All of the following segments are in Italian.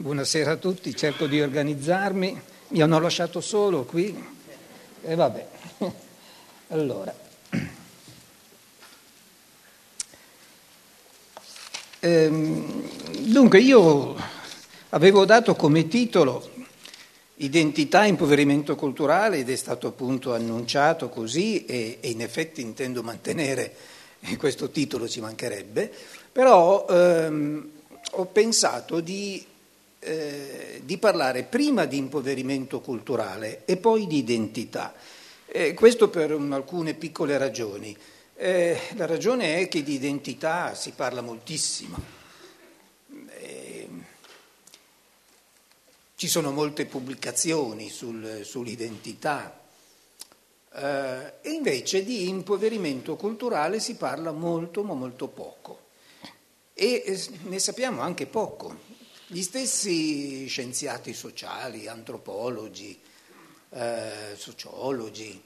Buonasera a tutti, cerco di organizzarmi, mi hanno lasciato solo qui. E vabbè. Allora, ehm, dunque io avevo dato come titolo Identità e impoverimento culturale ed è stato appunto annunciato così e, e in effetti intendo mantenere questo titolo, ci mancherebbe, però ehm, ho pensato di, eh, di, parlare prima di impoverimento culturale e poi di identità. Eh, questo per un, alcune piccole ragioni. Eh, la ragione è che di identità si parla moltissimo. Eh, ci sono molte pubblicazioni sul, sull'identità eh, e invece di impoverimento culturale si parla molto ma molto poco e ne sappiamo anche poco. Gli stessi scienziati sociali, antropologi, eh, sociologi,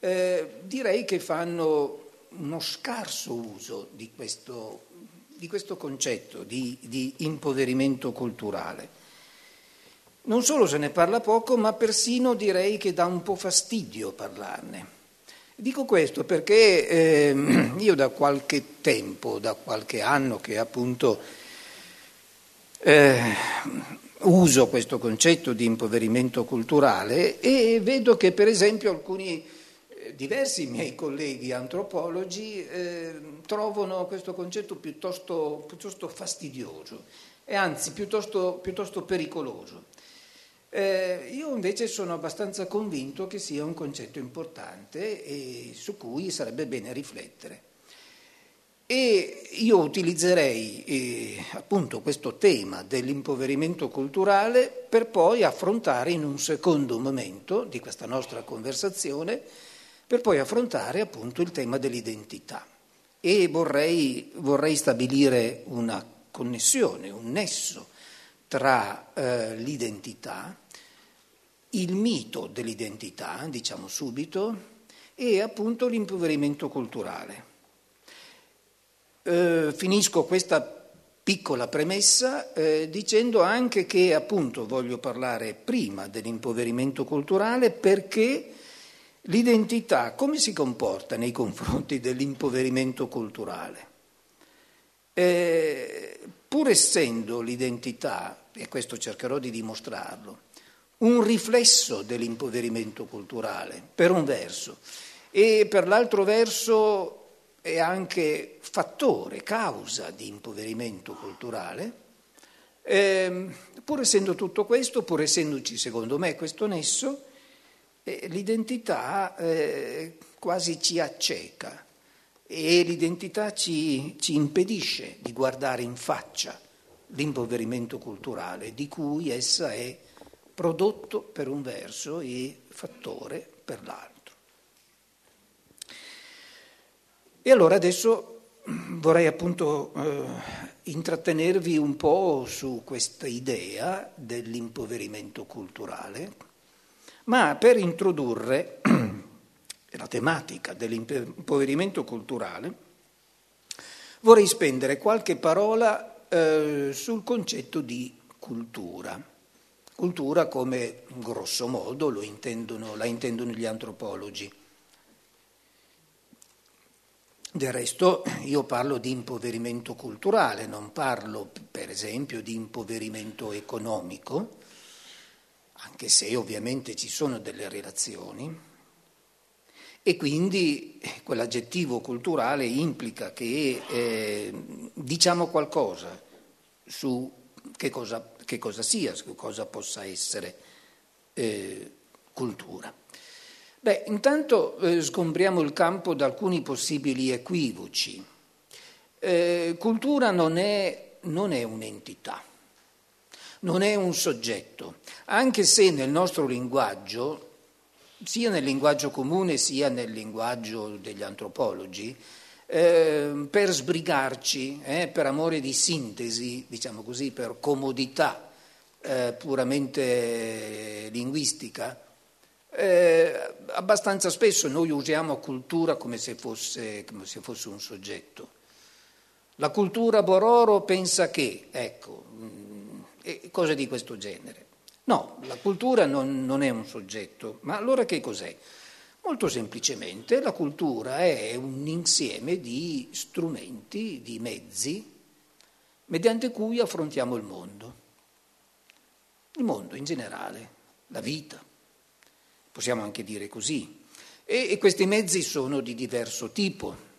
eh, direi che fanno uno scarso uso di questo, di questo concetto di, di impoverimento culturale. Non solo se ne parla poco, ma persino direi che dà un po' fastidio parlarne. Dico questo perché eh, io da qualche tempo, da qualche anno che appunto eh, uso questo concetto di impoverimento culturale e vedo che per esempio alcuni eh, diversi miei colleghi antropologi eh, trovano questo concetto piuttosto, piuttosto fastidioso e anzi piuttosto, piuttosto pericoloso. Eh, io invece sono abbastanza convinto che sia un concetto importante e su cui sarebbe bene riflettere. E io utilizzerei eh, appunto questo tema dell'impoverimento culturale per poi affrontare in un secondo momento di questa nostra conversazione, per poi affrontare appunto il tema dell'identità. E vorrei, vorrei stabilire una connessione, un nesso tra eh, l'identità il mito dell'identità, diciamo subito, e appunto l'impoverimento culturale. Eh, finisco questa piccola premessa eh, dicendo anche che appunto voglio parlare prima dell'impoverimento culturale perché l'identità come si comporta nei confronti dell'impoverimento culturale? Eh, pur essendo l'identità, e questo cercherò di dimostrarlo, un riflesso dell'impoverimento culturale, per un verso, e per l'altro verso è anche fattore, causa di impoverimento culturale. Eh, pur essendo tutto questo, pur essendoci secondo me questo nesso, eh, l'identità eh, quasi ci acceca e l'identità ci, ci impedisce di guardare in faccia l'impoverimento culturale di cui essa è prodotto per un verso e fattore per l'altro. E allora adesso vorrei appunto eh, intrattenervi un po' su questa idea dell'impoverimento culturale, ma per introdurre la tematica dell'impoverimento culturale vorrei spendere qualche parola eh, sul concetto di cultura. Cultura come grosso modo intendono, la intendono gli antropologi. Del resto io parlo di impoverimento culturale, non parlo per esempio di impoverimento economico, anche se ovviamente ci sono delle relazioni. E quindi eh, quell'aggettivo culturale implica che eh, diciamo qualcosa su che cosa che cosa sia, che cosa possa essere eh, cultura. Beh, intanto eh, sgombriamo il campo da alcuni possibili equivoci. Eh, cultura non è, non è un'entità, non è un soggetto, anche se nel nostro linguaggio, sia nel linguaggio comune sia nel linguaggio degli antropologi, eh, per sbrigarci, eh, per amore di sintesi, diciamo così, per comodità eh, puramente linguistica, eh, abbastanza spesso noi usiamo cultura come se, fosse, come se fosse un soggetto. La cultura Bororo pensa che, ecco, mm, e cose di questo genere. No, la cultura non, non è un soggetto, ma allora che cos'è? Molto semplicemente la cultura è un insieme di strumenti, di mezzi, mediante cui affrontiamo il mondo. Il mondo in generale, la vita, possiamo anche dire così. E, e questi mezzi sono di diverso tipo.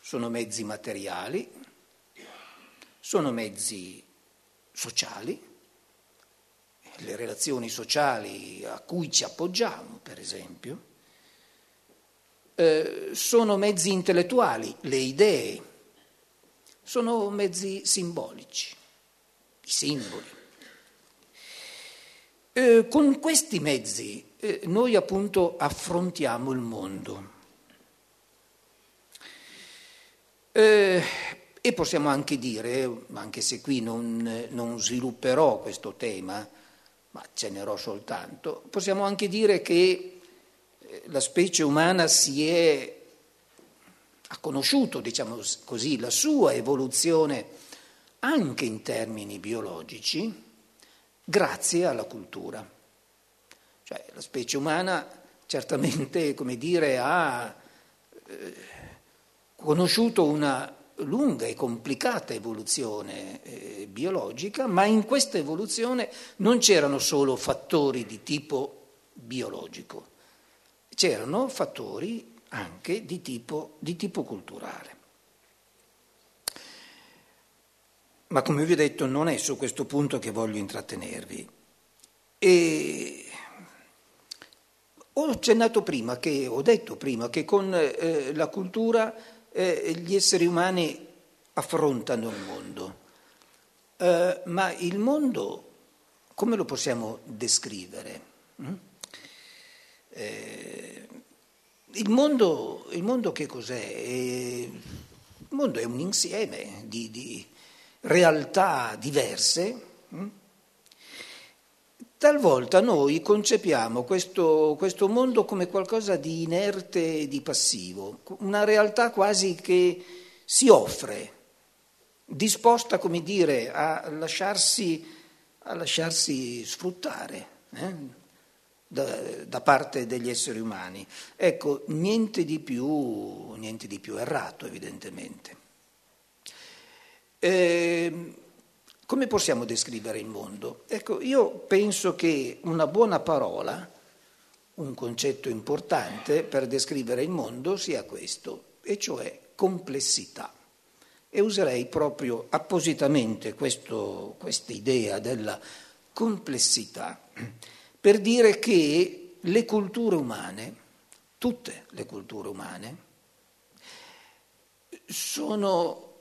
Sono mezzi materiali, sono mezzi sociali, le relazioni sociali a cui ci appoggiamo, per esempio, eh, sono mezzi intellettuali, le idee, sono mezzi simbolici, i simboli. Eh, con questi mezzi eh, noi appunto affrontiamo il mondo. Eh, e possiamo anche dire, anche se qui non, non svilupperò questo tema, ma cenerò soltanto, possiamo anche dire che eh, la specie umana si è, ha conosciuto, diciamo così, la sua evoluzione anche in termini biologici grazie alla cultura. Cioè la specie umana certamente, come dire, ha eh, conosciuto una lunga e complicata evoluzione eh, biologica, ma in questa evoluzione non c'erano solo fattori di tipo biologico, c'erano fattori anche di tipo, di tipo culturale. Ma come vi ho detto non è su questo punto che voglio intrattenervi. E ho accennato prima, che, ho detto prima che con eh, la cultura eh, gli esseri umani affrontano il mondo, eh, ma il mondo come lo possiamo descrivere? Mm? Eh, il, mondo, il, mondo, che cos'è? Eh, il mondo è un insieme di, di realtà diverse. Mm? Talvolta noi concepiamo questo, questo, mondo come qualcosa di inerte e di passivo, una realtà quasi che si offre, disposta, come dire, a lasciarsi, a lasciarsi sfruttare eh, da, da, parte degli esseri umani. Ecco, niente di più, niente di più errato, evidentemente. Eh, come possiamo descrivere il mondo? Ecco, io penso che una buona parola, un concetto importante per descrivere il mondo sia questo, e cioè complessità. E userei proprio appositamente questa idea della complessità per dire che le culture umane, tutte le culture umane, sono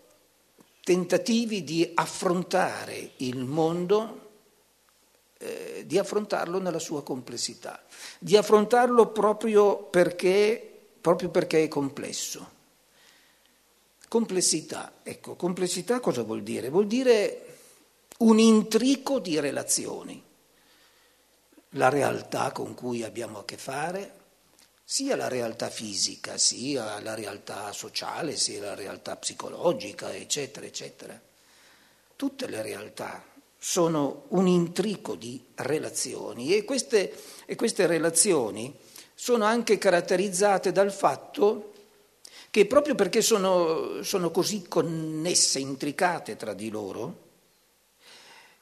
tentativi di affrontare il mondo, eh, di affrontarlo nella sua complessità, di affrontarlo proprio perché, proprio perché è complesso. Complessità, ecco, complessità cosa vuol dire? Vuol dire un intrico di relazioni, la realtà con cui abbiamo a che fare, sia la realtà fisica, sia la realtà sociale, sia la realtà psicologica, eccetera, eccetera. Tutte le realtà sono un intrico di relazioni e queste, e queste relazioni sono anche caratterizzate dal fatto che proprio perché sono, sono così connesse, intricate tra di loro,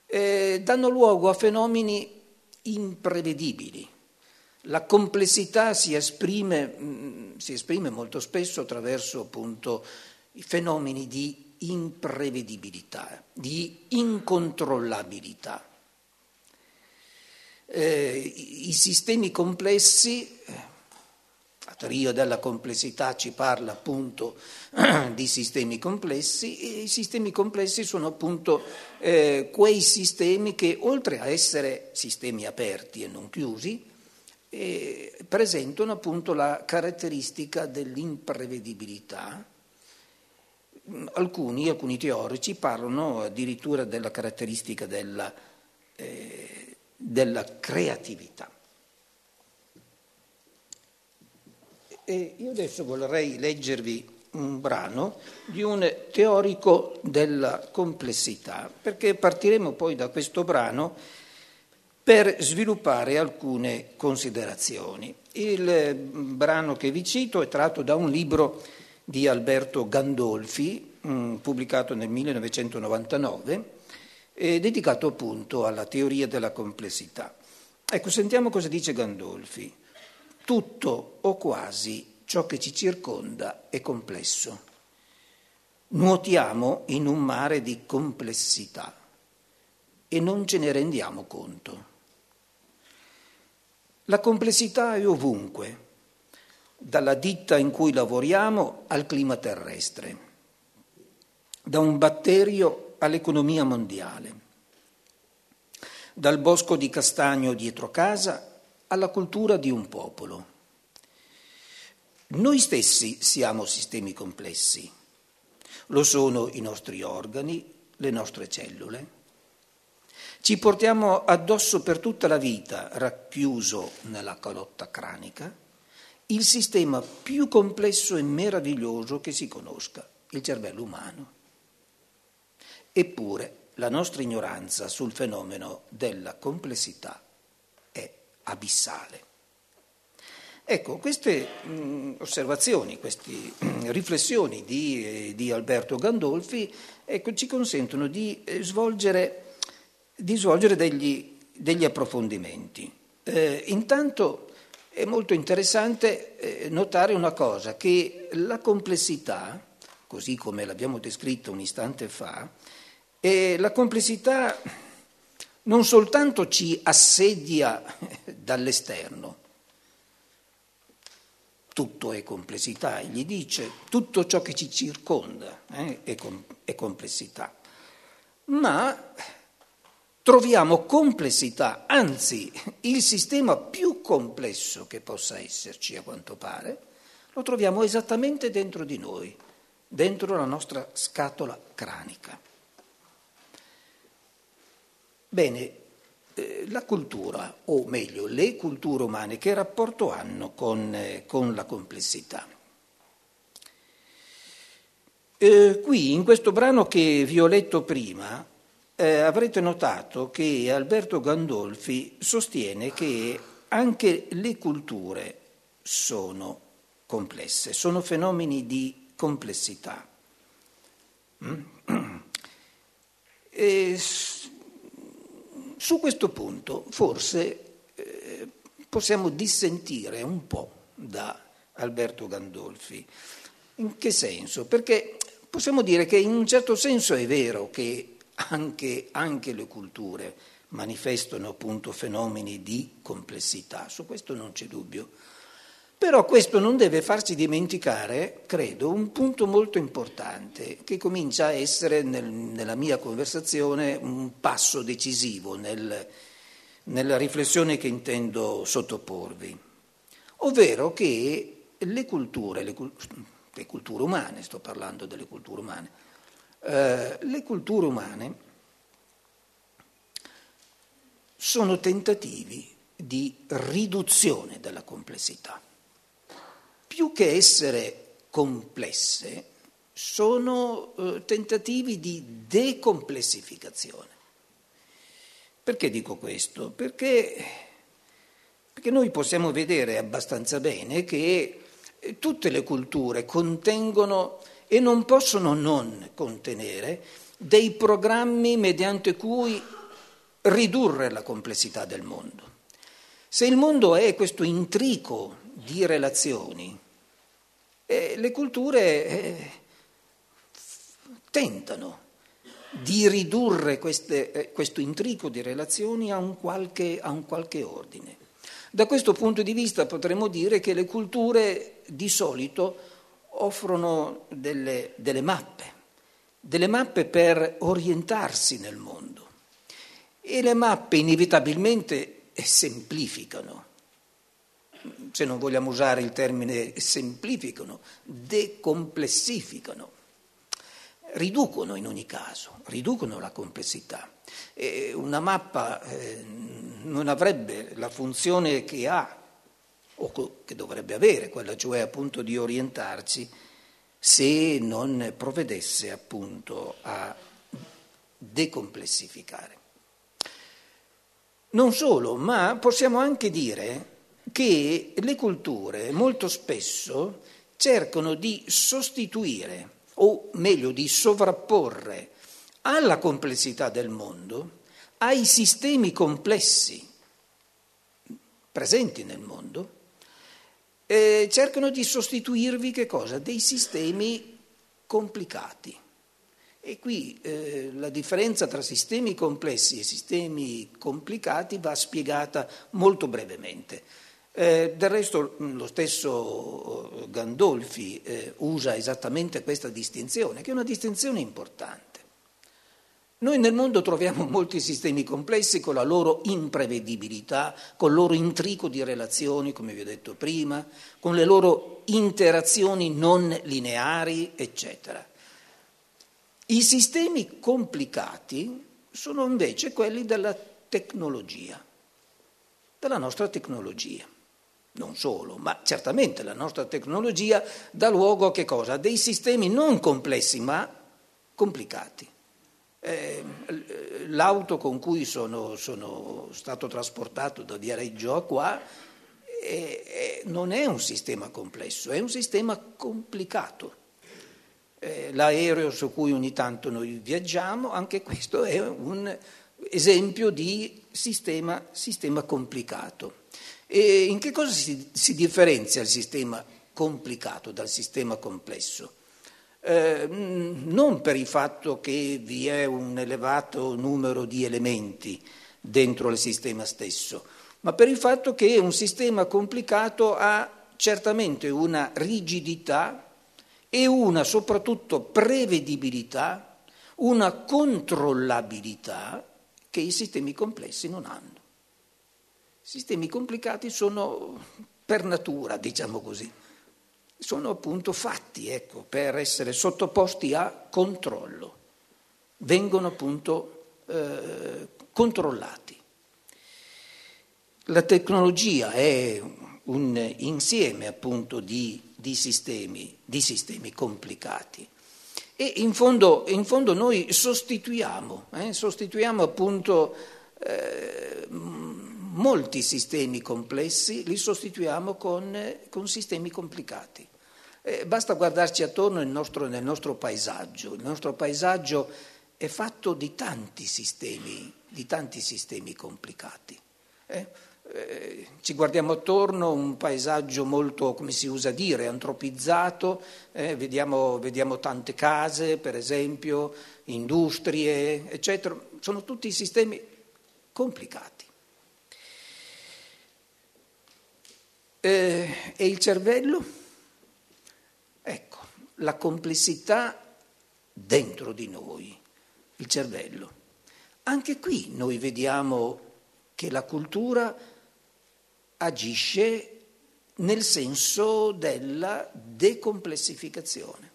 eh, danno luogo a fenomeni imprevedibili la complessità si esprime, mm, si esprime molto spesso attraverso appunto i fenomeni di imprevedibilità, di incontrollabilità. Eh, I sistemi complessi, eh, la teoria della complessità ci parla appunto di sistemi complessi e i sistemi complessi sono appunto eh, quei sistemi che oltre a essere sistemi aperti e non chiusi, presentano appunto la caratteristica dell'imprevedibilità. Alcuni, alcuni teorici parlano addirittura della caratteristica della, eh, della creatività. E io adesso vorrei leggervi un brano di un teorico della complessità, perché partiremo poi da questo brano per sviluppare alcune considerazioni. Il brano che vi cito è tratto da un libro di Alberto Gandolfi, mm, pubblicato nel 1999, dedicato appunto alla teoria della complessità. Ecco, sentiamo cosa dice Gandolfi. Tutto o quasi ciò che ci circonda è complesso. Nuotiamo in un mare di complessità e non ce ne rendiamo conto. La complessità è ovunque, dalla ditta in cui lavoriamo al clima terrestre, da un batterio all'economia mondiale, dal bosco di castagno dietro casa alla cultura di un popolo. Noi stessi siamo sistemi complessi, lo sono i nostri organi, le nostre cellule. Ci portiamo addosso per tutta la vita, racchiuso nella calotta cranica, il sistema più complesso e meraviglioso che si conosca, il cervello umano. Eppure la nostra ignoranza sul fenomeno della complessità è abissale. Ecco, queste mh, osservazioni, queste mh, riflessioni di, eh, di, Alberto Gandolfi ecco, ci consentono di eh, svolgere di svolgere degli, degli approfondimenti. Eh, intanto è molto interessante eh, notare una cosa, che la complessità, così come l'abbiamo descritta un istante fa, eh, la complessità non soltanto ci assedia dall'esterno, tutto è complessità, egli dice, tutto ciò che ci circonda eh, è, com- è complessità, ma troviamo complessità, anzi il sistema più complesso che possa esserci a quanto pare, lo troviamo esattamente dentro di noi, dentro la nostra scatola cranica. Bene, eh, la cultura, o meglio le culture umane, che rapporto hanno con, eh, con la complessità? Eh, qui, in questo brano che vi ho letto prima, eh, avrete notato che Alberto Gandolfi sostiene che anche le culture sono complesse, sono fenomeni di complessità. Mm? E su questo punto forse eh, possiamo dissentire un po' da Alberto Gandolfi. In che senso? Perché possiamo dire che in un certo senso è vero che anche, anche le culture manifestano appunto fenomeni di complessità, su questo non c'è dubbio. Però questo non deve farci dimenticare, credo, un punto molto importante che comincia a essere nel, nella mia conversazione un passo decisivo nel, nella riflessione che intendo sottoporvi, ovvero che le culture, le, le culture umane, sto parlando delle culture umane, eh, le culture umane sono tentativi di riduzione della complessità. Più che essere complesse, sono eh, tentativi di decomplessificazione. Perché dico questo? Perché, perché noi possiamo vedere abbastanza bene che eh, tutte le culture contengono e non possono non contenere dei programmi mediante cui ridurre la complessità del mondo. Se il mondo è questo intrico di relazioni, eh, le culture eh, tentano di ridurre queste, eh, questo intrico di relazioni a un, qualche, a un qualche ordine. Da questo punto di vista potremmo dire che le culture di solito offrono delle, delle mappe, delle mappe per orientarsi nel mondo. E le mappe inevitabilmente semplificano, se non vogliamo usare il termine semplificano, decomplessificano, riducono in ogni caso, riducono la complessità. E una mappa eh, non avrebbe la funzione che ha o che dovrebbe avere, quella cioè appunto di orientarci, se non provvedesse appunto a decomplessificare. Non solo, ma possiamo anche dire che le culture molto spesso cercano di sostituire, o meglio di sovrapporre alla complessità del mondo, ai sistemi complessi presenti nel mondo, eh, cercano di sostituirvi che cosa? Dei sistemi complicati. E qui eh, la differenza tra sistemi complessi e sistemi complicati va spiegata molto brevemente. Eh, del resto lo stesso Gandolfi eh, usa esattamente questa distinzione, che è una distinzione importante. Noi nel mondo troviamo molti sistemi complessi con la loro imprevedibilità, con il loro intrico di relazioni, come vi ho detto prima, con le loro interazioni non lineari, eccetera. I sistemi complicati sono invece quelli della tecnologia, della nostra tecnologia. Non solo, ma certamente la nostra tecnologia dà luogo a che cosa? A dei sistemi non complessi ma complicati. Eh, l'auto con cui sono, sono, stato trasportato da Viareggio a qua eh, non è un sistema complesso, è un sistema complicato. Eh, l'aereo su cui ogni tanto noi viaggiamo, anche questo è un esempio di sistema, sistema complicato. E in che cosa si, si differenzia il sistema complicato dal sistema complesso? Eh, non per il fatto che vi è un elevato numero di elementi dentro il sistema stesso, ma per il fatto che un sistema complicato ha certamente una rigidità e una soprattutto prevedibilità, una controllabilità che i sistemi complessi non hanno. I sistemi complicati sono per natura, diciamo così sono appunto fatti ecco, per essere sottoposti a controllo, vengono appunto eh, controllati. La tecnologia è un insieme appunto di, di, sistemi, di sistemi, complicati e in fondo, in fondo noi sostituiamo, eh, sostituiamo appunto eh, molti sistemi complessi, li sostituiamo con, con sistemi complicati. Eh, basta guardarci attorno nel nostro, nel nostro, paesaggio. Il nostro paesaggio è fatto di tanti sistemi, di tanti sistemi complicati. Eh? Eh, ci guardiamo attorno, un paesaggio molto, come si usa dire, antropizzato, eh, vediamo, vediamo tante case, per esempio, industrie, eccetera. Sono tutti sistemi complicati. Eh, e il cervello? La complessità dentro di noi, il cervello. Anche qui noi vediamo che la cultura agisce nel senso della decomplessificazione.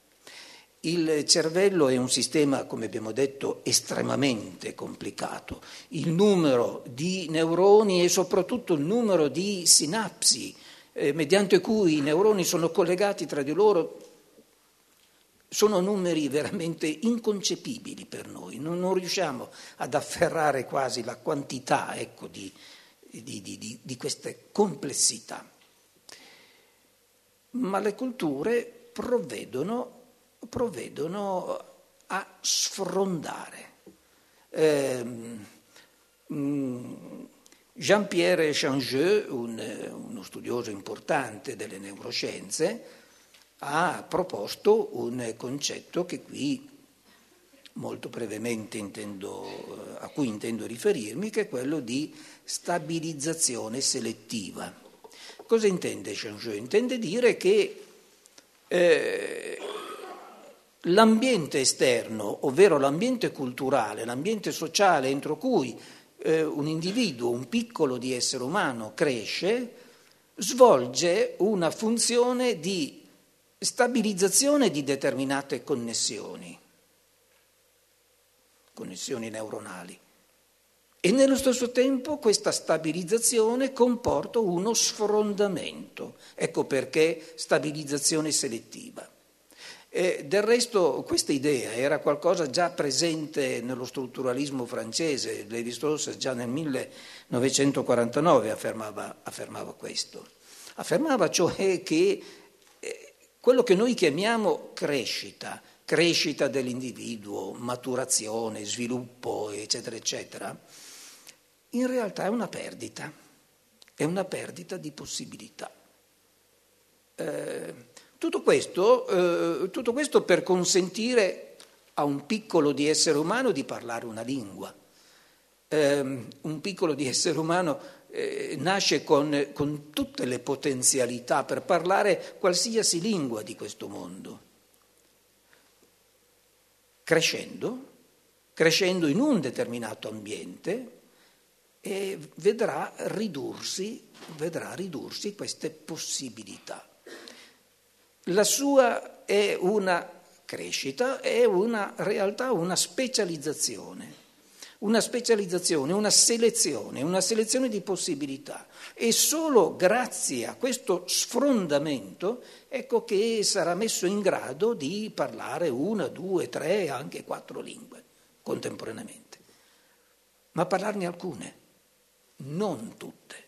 Il cervello è un sistema, come abbiamo detto, estremamente complicato. Il numero di neuroni e soprattutto il numero di sinapsi eh, mediante cui i neuroni sono collegati tra di loro sono numeri veramente inconcepibili per noi, non, non riusciamo ad afferrare quasi la quantità ecco, di, di, di, di queste complessità. Ma le culture provvedono, provvedono a sfrondare. Eh, Jean-Pierre Changeux, un, uno studioso importante delle neuroscienze, ha proposto un concetto qui molto brevemente intendo, eh, a cui intendo riferirmi, che è quello di stabilizzazione selettiva. Cosa intende Changeux? Intende dire che eh, l'ambiente esterno, ovvero l'ambiente culturale, l'ambiente sociale entro cui eh, un individuo, un piccolo di essere umano cresce, svolge una funzione di stabilizzazione di determinate connessioni, connessioni neuronali. E nello stesso tempo questa stabilizzazione comporta uno sfrondamento. Ecco perché stabilizzazione selettiva. E del resto questa idea era qualcosa già presente nello strutturalismo francese, Lévi-Strauss già nel 1949 affermava, affermava questo. Affermava cioè che eh, quello che noi chiamiamo crescita, crescita dell'individuo, maturazione, sviluppo, eccetera, eccetera, in realtà è una perdita, è una perdita di possibilità. Eh, tutto, questo, eh, tutto questo per consentire a un piccolo di essere umano di parlare una lingua. Eh, un piccolo di essere umano eh, nasce con, con tutte le potenzialità per parlare qualsiasi lingua di questo mondo crescendo, crescendo in un determinato ambiente vedrà ridursi, vedrà ridursi queste possibilità. La sua è una crescita, è una realtà, una specializzazione. Una specializzazione, una selezione, una selezione di possibilità. E solo grazie a questo sfrondamento ecco che sarà messo in grado di parlare una, due, tre, anche quattro lingue contemporaneamente, ma parlarne alcune, non tutte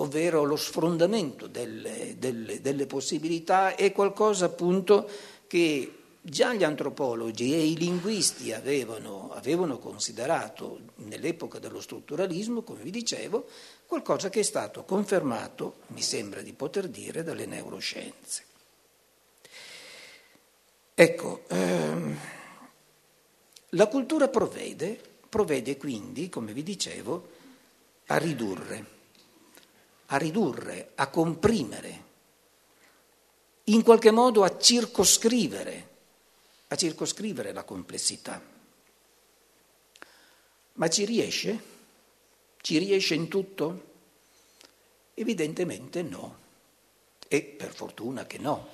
ovvero lo sfrondamento delle, delle, delle possibilità è qualcosa appunto che Già gli antropologi e i linguisti avevano, avevano, considerato nell'epoca dello strutturalismo, come vi dicevo, qualcosa che è stato confermato, mi sembra di poter dire, dalle neuroscienze. Ecco, ehm, la cultura provvede, provvede quindi, come vi dicevo, a ridurre, a ridurre, a comprimere, in qualche modo a circoscrivere a circoscrivere la complessità. Ma ci riesce? Ci riesce in tutto? Evidentemente no. E per fortuna che no.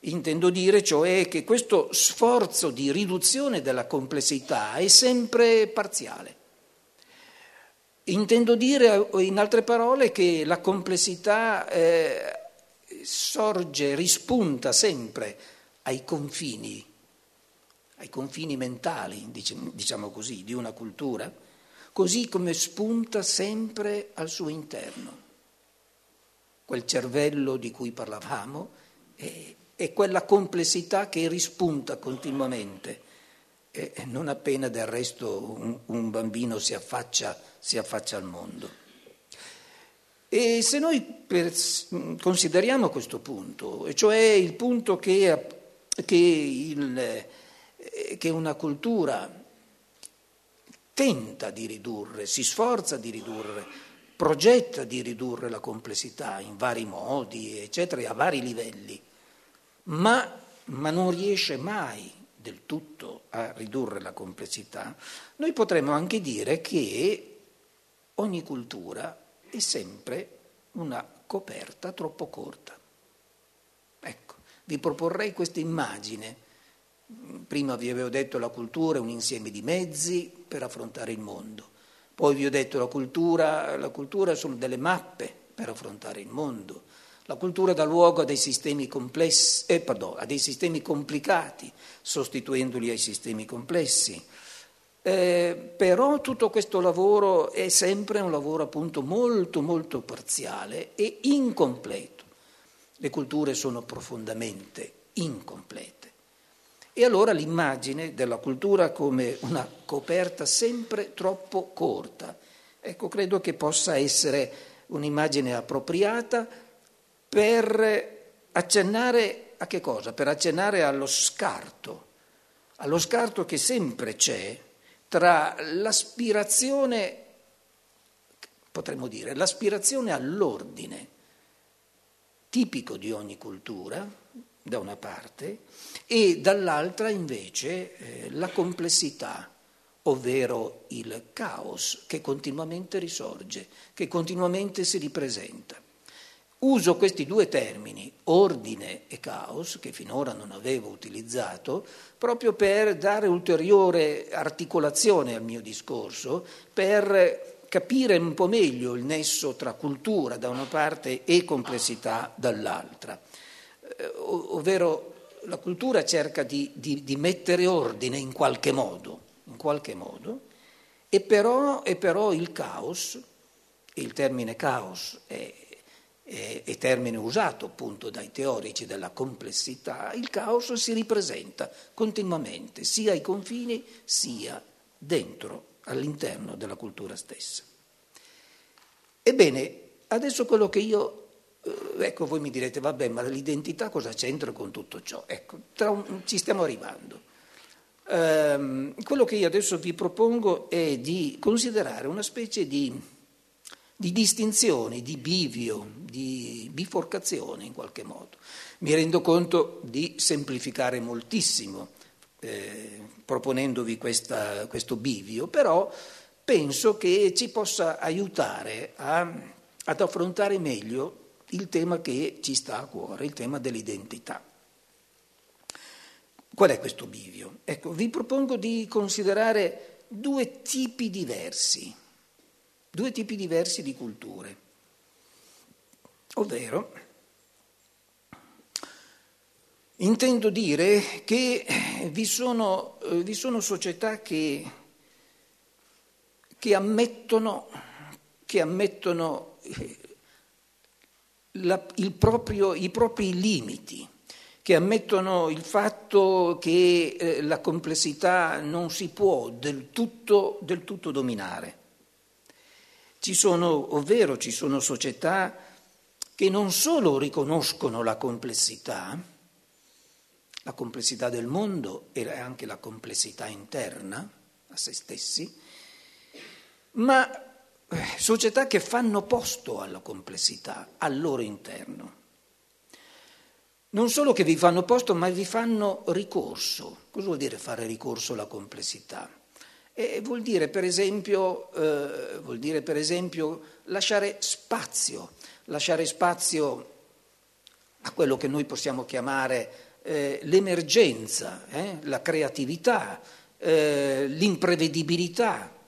Intendo dire cioè che questo sforzo di riduzione della complessità è sempre parziale. Intendo dire, in altre parole, che la complessità eh, sorge, rispunta sempre ai confini, ai confini mentali, diciamo così, di una cultura, così come spunta sempre al suo interno. Quel cervello di cui parlavamo è, è quella complessità che rispunta continuamente, e non appena del resto un, un bambino si affaccia, si affaccia al mondo. E se noi consideriamo questo punto, cioè il punto che che, il, eh, che una cultura tenta di ridurre, si sforza di ridurre, progetta di ridurre la complessità in vari modi, eccetera, a vari livelli, ma, ma non riesce mai del tutto a ridurre la complessità, noi potremmo anche dire che ogni cultura è sempre una coperta troppo corta. Ecco, vi proporrei questa immagine. Prima vi avevo detto la cultura è un insieme di mezzi per affrontare il mondo. Poi vi ho detto la cultura, la cultura sono delle mappe per affrontare il mondo. La cultura dà luogo a dei sistemi complessi, eh, pardon, a dei sistemi complicati, sostituendoli ai sistemi complessi. Eh, però tutto questo lavoro è sempre un lavoro appunto molto molto parziale e incompleto le culture sono profondamente incomplete. E allora l'immagine della cultura come una coperta sempre troppo corta, ecco, credo che possa essere un'immagine appropriata per accennare a che cosa? Per accennare allo scarto, allo scarto che sempre c'è tra l'aspirazione, potremmo dire, l'aspirazione all'ordine tipico di ogni cultura, da una parte, e dall'altra invece eh, la complessità, ovvero il caos che continuamente risorge, che continuamente si ripresenta. Uso questi due termini, ordine e caos, che finora non avevo utilizzato, proprio per dare ulteriore articolazione al mio discorso, per capire un po' meglio il nesso tra cultura da una parte e complessità dall'altra, eh, ovvero la cultura cerca di, di, di, mettere ordine in qualche modo, in qualche modo e, però, e però il caos, il termine caos è, è, è termine usato appunto dai teorici della complessità, il caos si ripresenta continuamente, sia ai confini sia dentro, all'interno della cultura stessa. Ebbene, adesso quello che io eh, ecco, voi mi direte, vabbè, ma l'identità cosa c'entra con tutto ciò? Ecco, un, ci stiamo arrivando. Ehm, quello che io adesso vi propongo è di considerare una specie di, di distinzione, di bivio, di biforcazione in qualche modo. Mi rendo conto di semplificare moltissimo eh, proponendovi questa, questo bivio, però penso che ci possa aiutare a, ad affrontare meglio il tema che ci sta a cuore, il tema dell'identità. Qual è questo bivio? Ecco, vi propongo di considerare due tipi diversi, due tipi diversi di culture, ovvero intendo dire che vi sono, eh, vi sono società che, che ammettono, che ammettono eh, la, proprio, i propri limiti, che ammettono il fatto che eh, la complessità non si può del tutto, del tutto dominare. Ci sono, ovvero ci sono società che non solo riconoscono la complessità, la complessità del mondo e anche la complessità interna a se stessi, ma società che fanno posto alla complessità al loro interno. Non solo che vi fanno posto, ma vi fanno ricorso. Cosa vuol dire fare ricorso alla complessità? E vuol, dire, per esempio, eh, vuol dire per esempio lasciare spazio, lasciare spazio a quello che noi possiamo chiamare eh, l'emergenza, eh, la creatività, eh, l'imprevedibilità,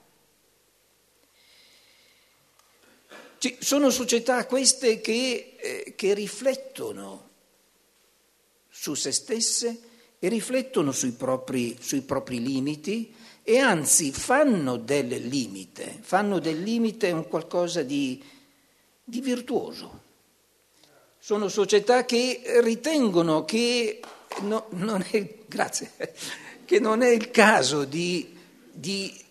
Sono società queste che, eh, che riflettono su se stesse e riflettono sui propri, sui propri limiti e anzi fanno del limite, fanno del limite un qualcosa di, di virtuoso. Sono società che ritengono che, no, non, è, grazie, che non è il caso di, di,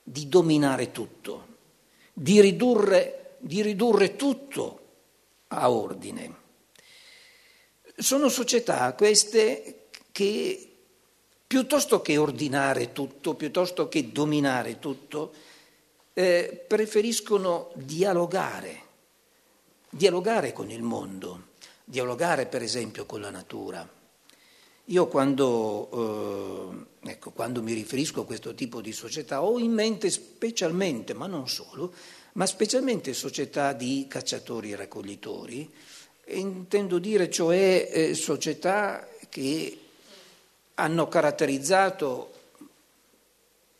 di dominare tutto di ridurre, di ridurre tutto a ordine. Sono società queste che piuttosto che ordinare tutto, piuttosto che dominare tutto, eh, preferiscono dialogare, dialogare con il mondo, dialogare per esempio con la natura. Io quando, eh, ecco, quando, mi riferisco a questo tipo di società ho in mente specialmente, ma non solo, ma specialmente società di cacciatori e raccoglitori, intendo dire cioè eh, società che hanno caratterizzato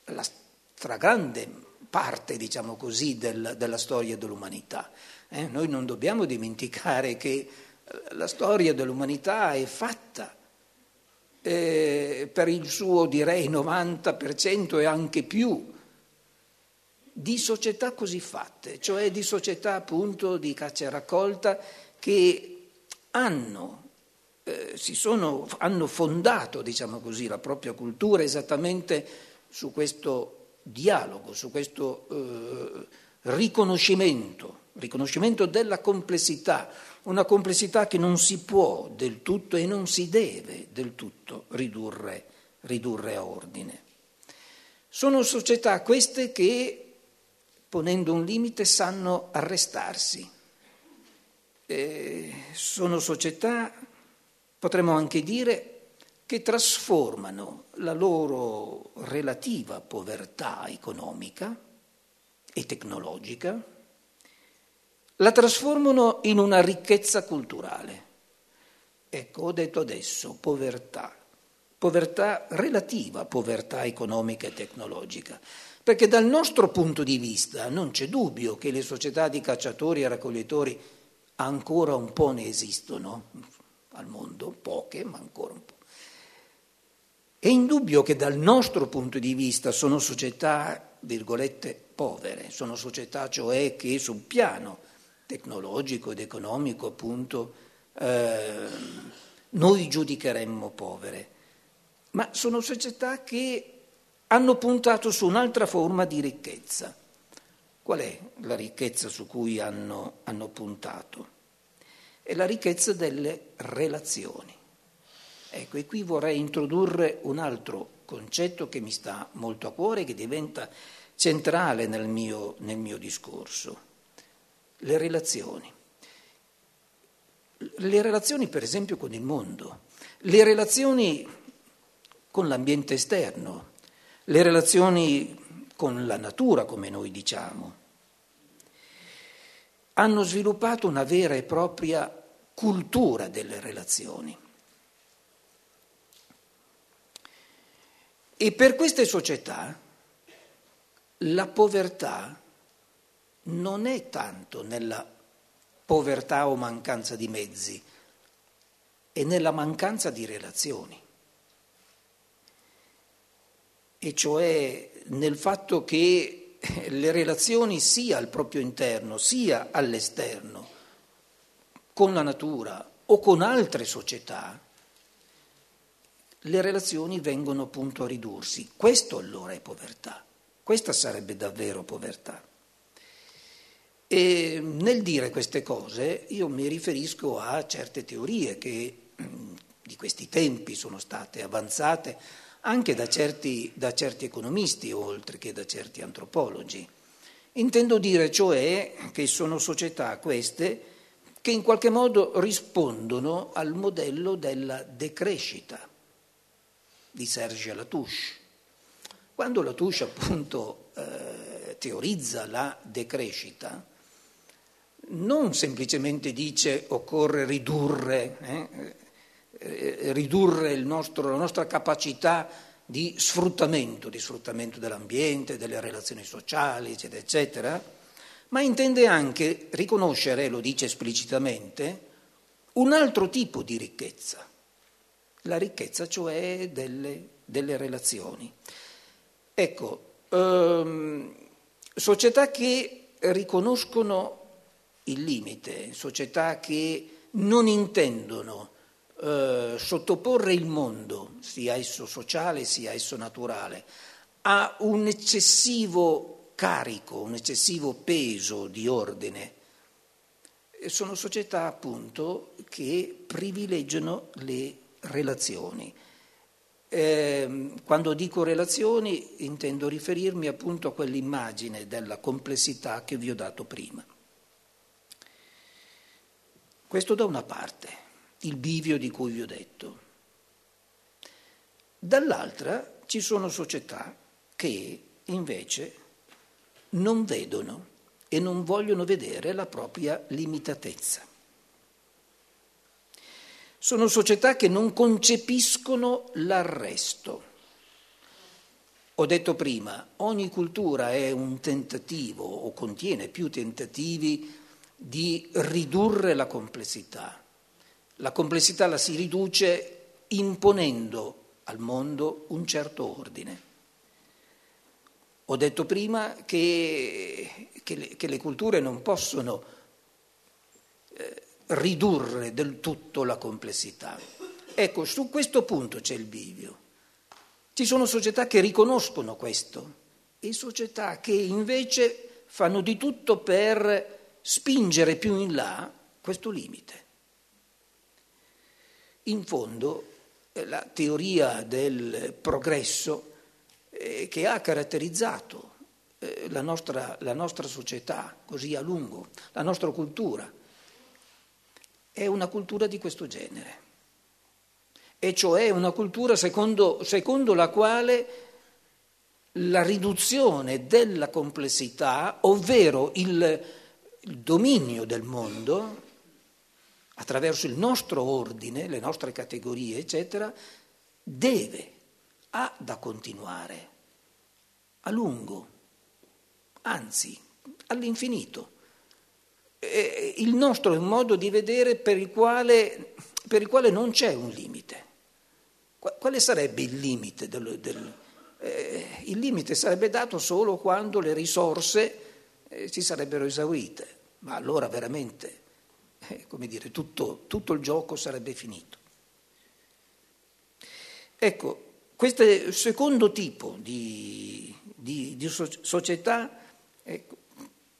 la stragrande parte, diciamo così, del, della storia dell'umanità. Eh, noi non dobbiamo dimenticare che la storia dell'umanità è fatta eh, per il suo direi 90% e anche più di società così fatte, cioè di società appunto di caccia e raccolta che hanno, eh, sono, hanno fondato, diciamo così, la propria cultura esattamente su questo dialogo, su questo eh, riconoscimento, riconoscimento della complessità una complessità che non si può del tutto e non si deve del tutto ridurre, ridurre a ordine. Sono società queste che, ponendo un limite, sanno arrestarsi. Eh, sono società, potremmo anche dire, che trasformano la loro relativa povertà economica e tecnologica la trasformano in una ricchezza culturale. Ecco, ho detto adesso povertà, povertà relativa, povertà economica e tecnologica, perché dal nostro punto di vista non c'è dubbio che le società di cacciatori e raccoglitori ancora un po' ne esistono, al mondo, poche, ma ancora un po'. È indubbio che dal nostro punto di vista sono società, virgolette, povere, sono società cioè che sul piano tecnologico ed economico appunto eh, noi giudicheremmo povere, ma sono società che hanno puntato su un'altra forma di ricchezza. Qual è la ricchezza su cui hanno, hanno puntato? È la ricchezza delle relazioni. Ecco, e qui vorrei introdurre un altro concetto che mi sta molto a cuore e che diventa centrale nel mio, nel mio discorso. Le relazioni. Le relazioni per esempio con il mondo, le relazioni con l'ambiente esterno, le relazioni con la natura, come noi diciamo, hanno sviluppato una vera e propria cultura delle relazioni. E per queste società la povertà non è tanto nella povertà o mancanza di mezzi, è nella mancanza di relazioni. E cioè nel fatto che le relazioni sia al proprio interno sia all'esterno, con la natura o con altre società, le relazioni vengono appunto a ridursi. Questo allora è povertà, questa sarebbe davvero povertà. E nel dire queste cose io mi riferisco a certe teorie che di questi tempi sono state avanzate anche da certi, da certi economisti oltre che da certi antropologi. Intendo dire cioè che sono società queste che in qualche modo rispondono al modello della decrescita di Serge Latouche. Quando Latouche appunto eh, teorizza la decrescita, non semplicemente dice occorre ridurre, eh, eh, ridurre nostro, la nostra capacità di sfruttamento, di sfruttamento dell'ambiente, delle relazioni sociali, eccetera, eccetera, ma intende anche riconoscere, lo dice esplicitamente, un altro tipo di ricchezza la ricchezza cioè delle, delle relazioni. Ecco, ehm, società che riconoscono il limite, società che non intendono eh, sottoporre il mondo, sia esso sociale sia esso naturale, a un eccessivo carico, un eccessivo peso di ordine. Sono società appunto che privilegiano le relazioni. Eh, quando dico relazioni intendo riferirmi appunto a quell'immagine della complessità che vi ho dato prima. Questo da una parte, il bivio di cui vi ho detto. Dall'altra ci sono società che invece non vedono e non vogliono vedere la propria limitatezza. Sono società che non concepiscono l'arresto. Ho detto prima, ogni cultura è un tentativo o contiene più tentativi di ridurre la complessità. La complessità la si riduce imponendo al mondo un certo ordine. Ho detto prima che, che, le, che le, culture non possono eh, ridurre del tutto la complessità. Ecco, su questo punto c'è il bivio. Ci sono società che riconoscono questo e società che invece fanno di tutto per spingere più in là questo limite. In fondo eh, la teoria del progresso eh, che ha caratterizzato eh, la nostra, la nostra società così a lungo, la nostra cultura, è una cultura di questo genere, e cioè una cultura secondo, secondo la quale la riduzione della complessità, ovvero il, il dominio del mondo, attraverso il nostro ordine, le nostre categorie, eccetera, deve, ha da continuare a lungo, anzi all'infinito il nostro è un modo di vedere per il quale per il quale non c'è un limite. Quale sarebbe il limite? Del, del, eh, il limite sarebbe dato solo quando le risorse eh, si sarebbero esaurite, ma allora veramente, eh, come dire, tutto, tutto il gioco sarebbe finito. Ecco, questo secondo tipo di, di, di società ecco,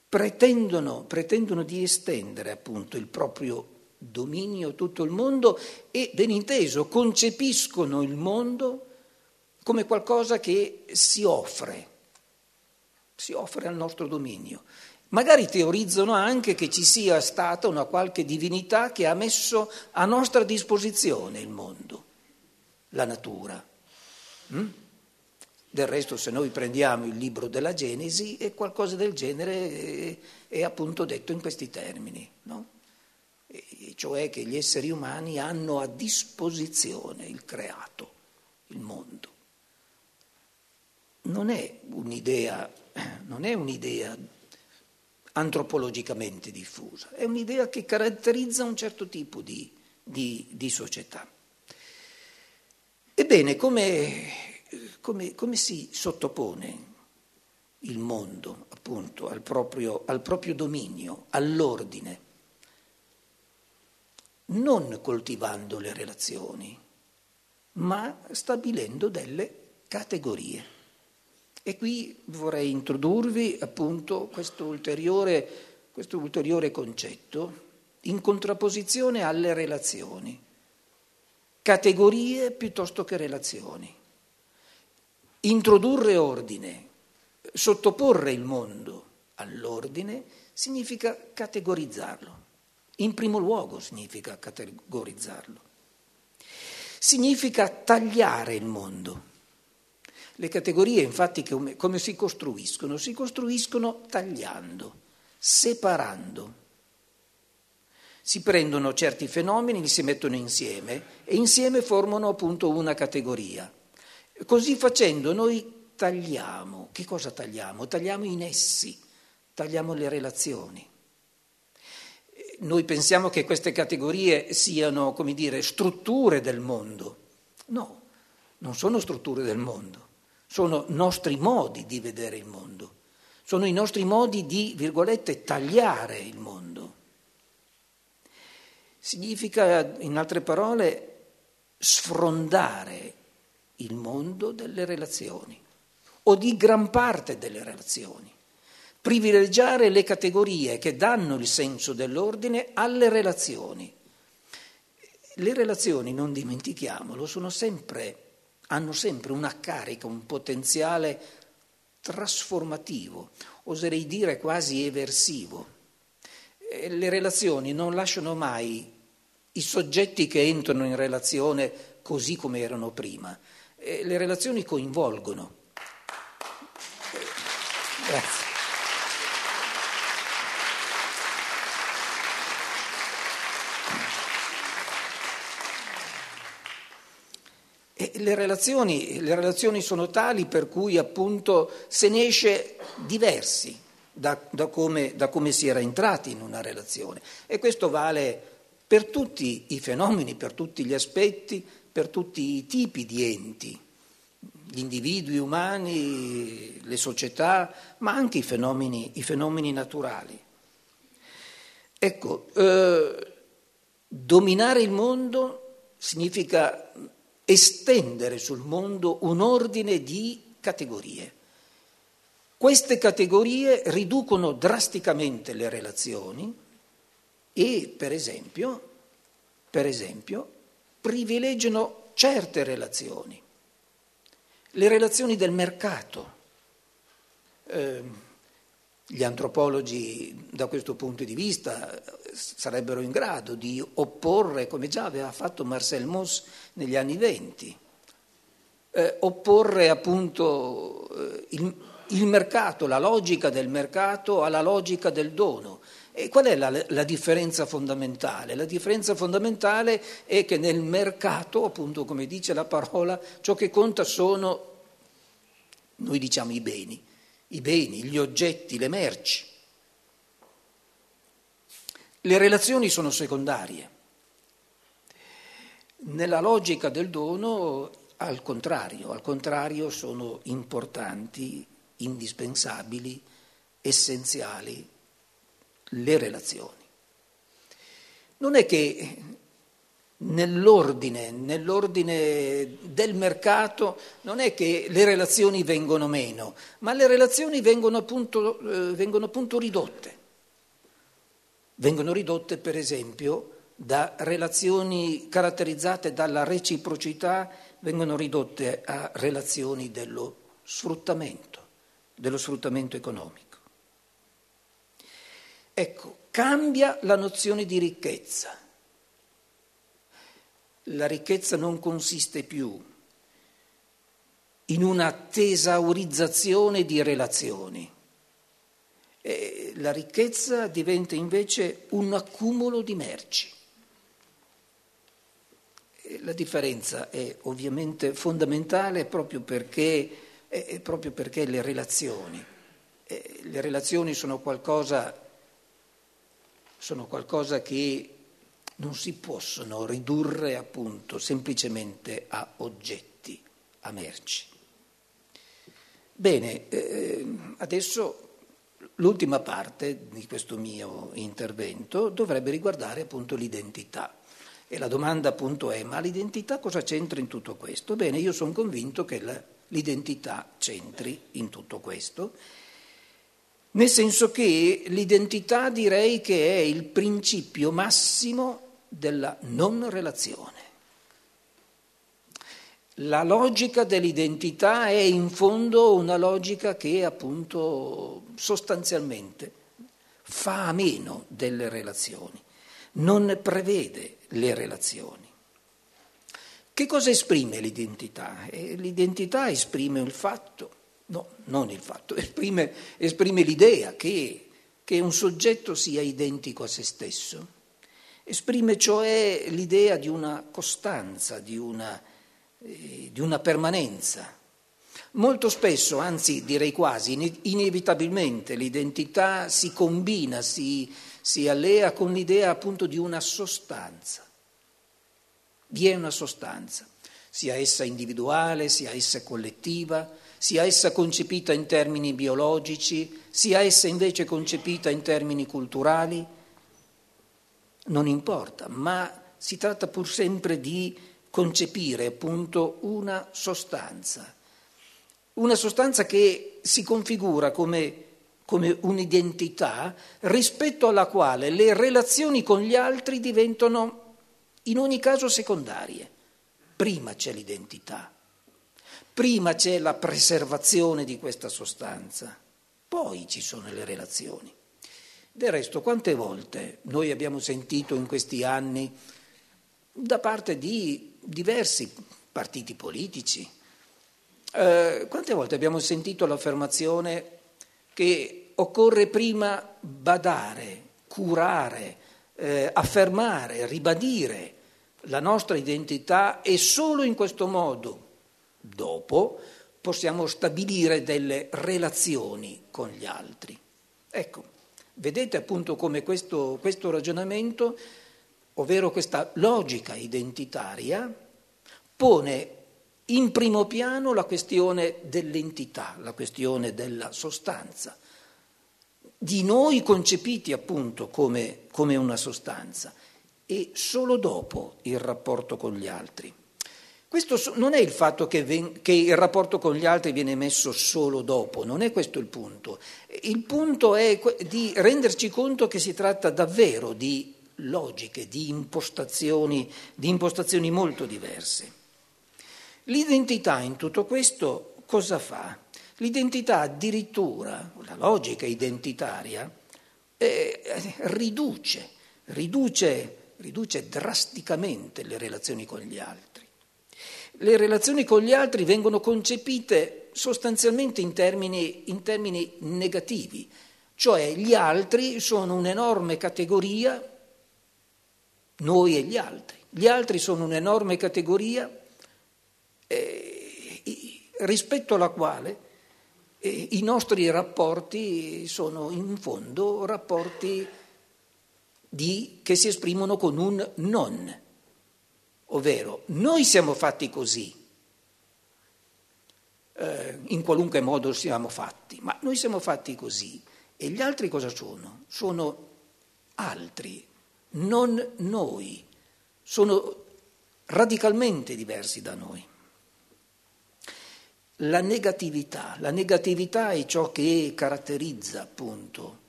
pretendono, pretendono di estendere appunto il proprio dominio tutto il mondo e, ben inteso, concepiscono il mondo come qualcosa che si offre, si offre al nostro dominio. Magari teorizzano anche che ci sia stata una qualche divinità che ha messo a nostra disposizione il mondo, la natura. Mm? Del resto, se noi prendiamo il libro della Genesi, è qualcosa del genere è, è appunto detto in questi termini, no? e cioè che gli esseri umani hanno a disposizione il creato, il mondo. Non è un'idea, non è un'idea antropologicamente diffusa, è un'idea che caratterizza un certo tipo di, di, di società. Ebbene, come come, come si sottopone il mondo appunto al proprio, al proprio dominio, all'ordine? Non coltivando le relazioni, ma stabilendo delle categorie. E qui vorrei introdurvi appunto questo ulteriore, questo ulteriore concetto in contrapposizione alle relazioni. Categorie piuttosto che relazioni introdurre ordine, sottoporre il mondo all'ordine significa categorizzarlo. In primo luogo significa categorizzarlo. Significa tagliare il mondo. Le categorie infatti come, si costruiscono? Si costruiscono tagliando, separando. Si prendono certi fenomeni, li si mettono insieme e insieme formano appunto una categoria. Così facendo noi tagliamo. Che cosa tagliamo? Tagliamo i nessi, tagliamo le relazioni. Noi pensiamo che queste categorie siano, come dire, strutture del mondo. No, non sono strutture del mondo, sono nostri modi di vedere il mondo, sono i nostri modi di, virgolette, tagliare il mondo. Significa, in altre parole, sfrondare il mondo delle relazioni o di gran parte delle relazioni. Privilegiare le categorie che danno il senso dell'ordine alle relazioni. Le relazioni, non dimentichiamolo, sempre, hanno sempre una carica, un potenziale trasformativo, oserei dire quasi eversivo. Le relazioni non lasciano mai i soggetti che entrano in relazione così come erano prima, eh, le relazioni coinvolgono. Grazie. Le relazioni, le relazioni sono tali per cui appunto se ne esce diversi da, da, come, da come si era entrati in una relazione. E questo vale per tutti i fenomeni, per tutti gli aspetti, per tutti i tipi di enti, gli individui umani, le società, ma anche i fenomeni, i fenomeni naturali. Ecco, eh, dominare il mondo significa estendere sul mondo un ordine di categorie. Queste categorie riducono drasticamente le relazioni e, per esempio, per esempio privilegiano certe relazioni, le relazioni del mercato. Eh, gli antropologi da questo punto di vista sarebbero in grado di opporre, come già aveva fatto Marcel Mauss negli anni venti, eh, opporre appunto eh, il, il mercato, la logica del mercato alla logica del dono e qual è la, la, differenza fondamentale? La differenza fondamentale è che nel mercato, appunto come dice la parola, ciò che conta sono, noi diciamo i beni, i beni, gli oggetti, le merci. Le relazioni sono secondarie. Nella logica del dono, al contrario, al contrario sono importanti, indispensabili, essenziali le relazioni. Non è che nell'ordine, nell'ordine del mercato, non è che le relazioni vengono meno, ma le relazioni vengono appunto, eh, vengono appunto ridotte. Vengono ridotte, per esempio, da relazioni caratterizzate dalla reciprocità, vengono ridotte a relazioni dello sfruttamento, dello sfruttamento economico. Ecco, cambia la nozione di ricchezza. La ricchezza non consiste più in una tesaurizzazione di relazioni. E la ricchezza diventa invece un accumulo di merci. E la differenza è ovviamente fondamentale proprio perché, proprio perché le relazioni, le relazioni sono qualcosa sono qualcosa che non si possono ridurre appunto semplicemente a oggetti, a merci. Bene, eh, adesso l'ultima parte di questo mio intervento dovrebbe riguardare appunto l'identità. E la domanda appunto è, ma l'identità cosa c'entra in tutto questo? Bene, io sono convinto che l'identità c'entri in tutto questo nel senso che l'identità direi che è il principio massimo della non relazione. La logica dell'identità è in fondo una logica che appunto sostanzialmente fa a meno delle relazioni, non prevede le relazioni. Che cosa esprime l'identità? Eh, l'identità esprime il fatto No, non il fatto, esprime, esprime l'idea che, che un soggetto sia identico a se stesso, esprime cioè l'idea di una costanza, di una, eh, di una permanenza. Molto spesso, anzi direi quasi inevitabilmente, l'identità si combina, si, si allea con l'idea appunto di una sostanza. Vi è una sostanza, sia essa individuale, sia essa collettiva, sia essa concepita in termini biologici, sia essa invece concepita in termini culturali, non importa, ma si tratta pur sempre di concepire appunto una sostanza, una sostanza che si configura come, come un'identità rispetto alla quale le relazioni con gli altri diventano in ogni caso secondarie. Prima c'è l'identità. Prima c'è la preservazione di questa sostanza, poi ci sono le relazioni. Del resto, quante volte noi abbiamo sentito in questi anni da parte di diversi partiti politici, eh, quante volte abbiamo sentito l'affermazione che occorre prima badare, curare, eh, affermare, ribadire la nostra identità e solo in questo modo Dopo possiamo stabilire delle relazioni con gli altri. Ecco, vedete appunto come questo, questo ragionamento, ovvero questa logica identitaria, pone in primo piano la questione dell'entità, la questione della sostanza, di noi concepiti appunto come, come una sostanza e solo dopo il rapporto con gli altri. Questo non è il fatto che, ven- che, il rapporto con gli altri viene messo solo dopo, non è questo il punto. Il punto è di renderci conto che si tratta davvero di logiche, di impostazioni, di impostazioni molto diverse. L'identità in tutto questo cosa fa? L'identità addirittura, la logica identitaria, eh, riduce, riduce, riduce drasticamente le relazioni con gli altri le relazioni con gli altri vengono concepite sostanzialmente in termini, in termini negativi, cioè gli altri sono un'enorme categoria, noi e gli altri, gli altri sono un'enorme categoria eh, rispetto alla quale eh, i nostri rapporti sono in fondo rapporti di, che si esprimono con un non. Ovvero noi siamo fatti così, eh, in qualunque modo siamo fatti, ma noi siamo fatti così e gli altri cosa sono? Sono altri, non noi, sono radicalmente diversi da noi. La negatività, la negatività è ciò che caratterizza appunto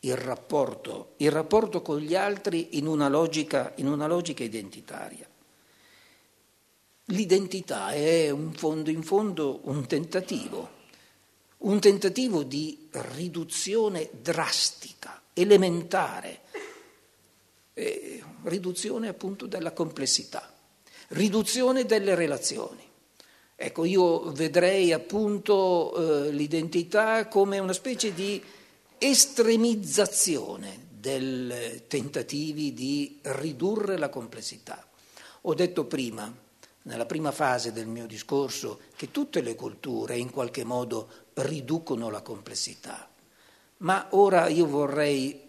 il rapporto, il rapporto con gli altri in una, logica, in una logica identitaria. L'identità è un fondo, in fondo un tentativo, un tentativo di riduzione drastica, elementare, eh, riduzione appunto della complessità, riduzione delle relazioni. Ecco, io vedrei appunto eh, l'identità come una specie di estremizzazione dei tentativi di ridurre la complessità. Ho detto prima, nella prima fase del mio discorso, che tutte le culture in qualche modo riducono la complessità, ma ora io vorrei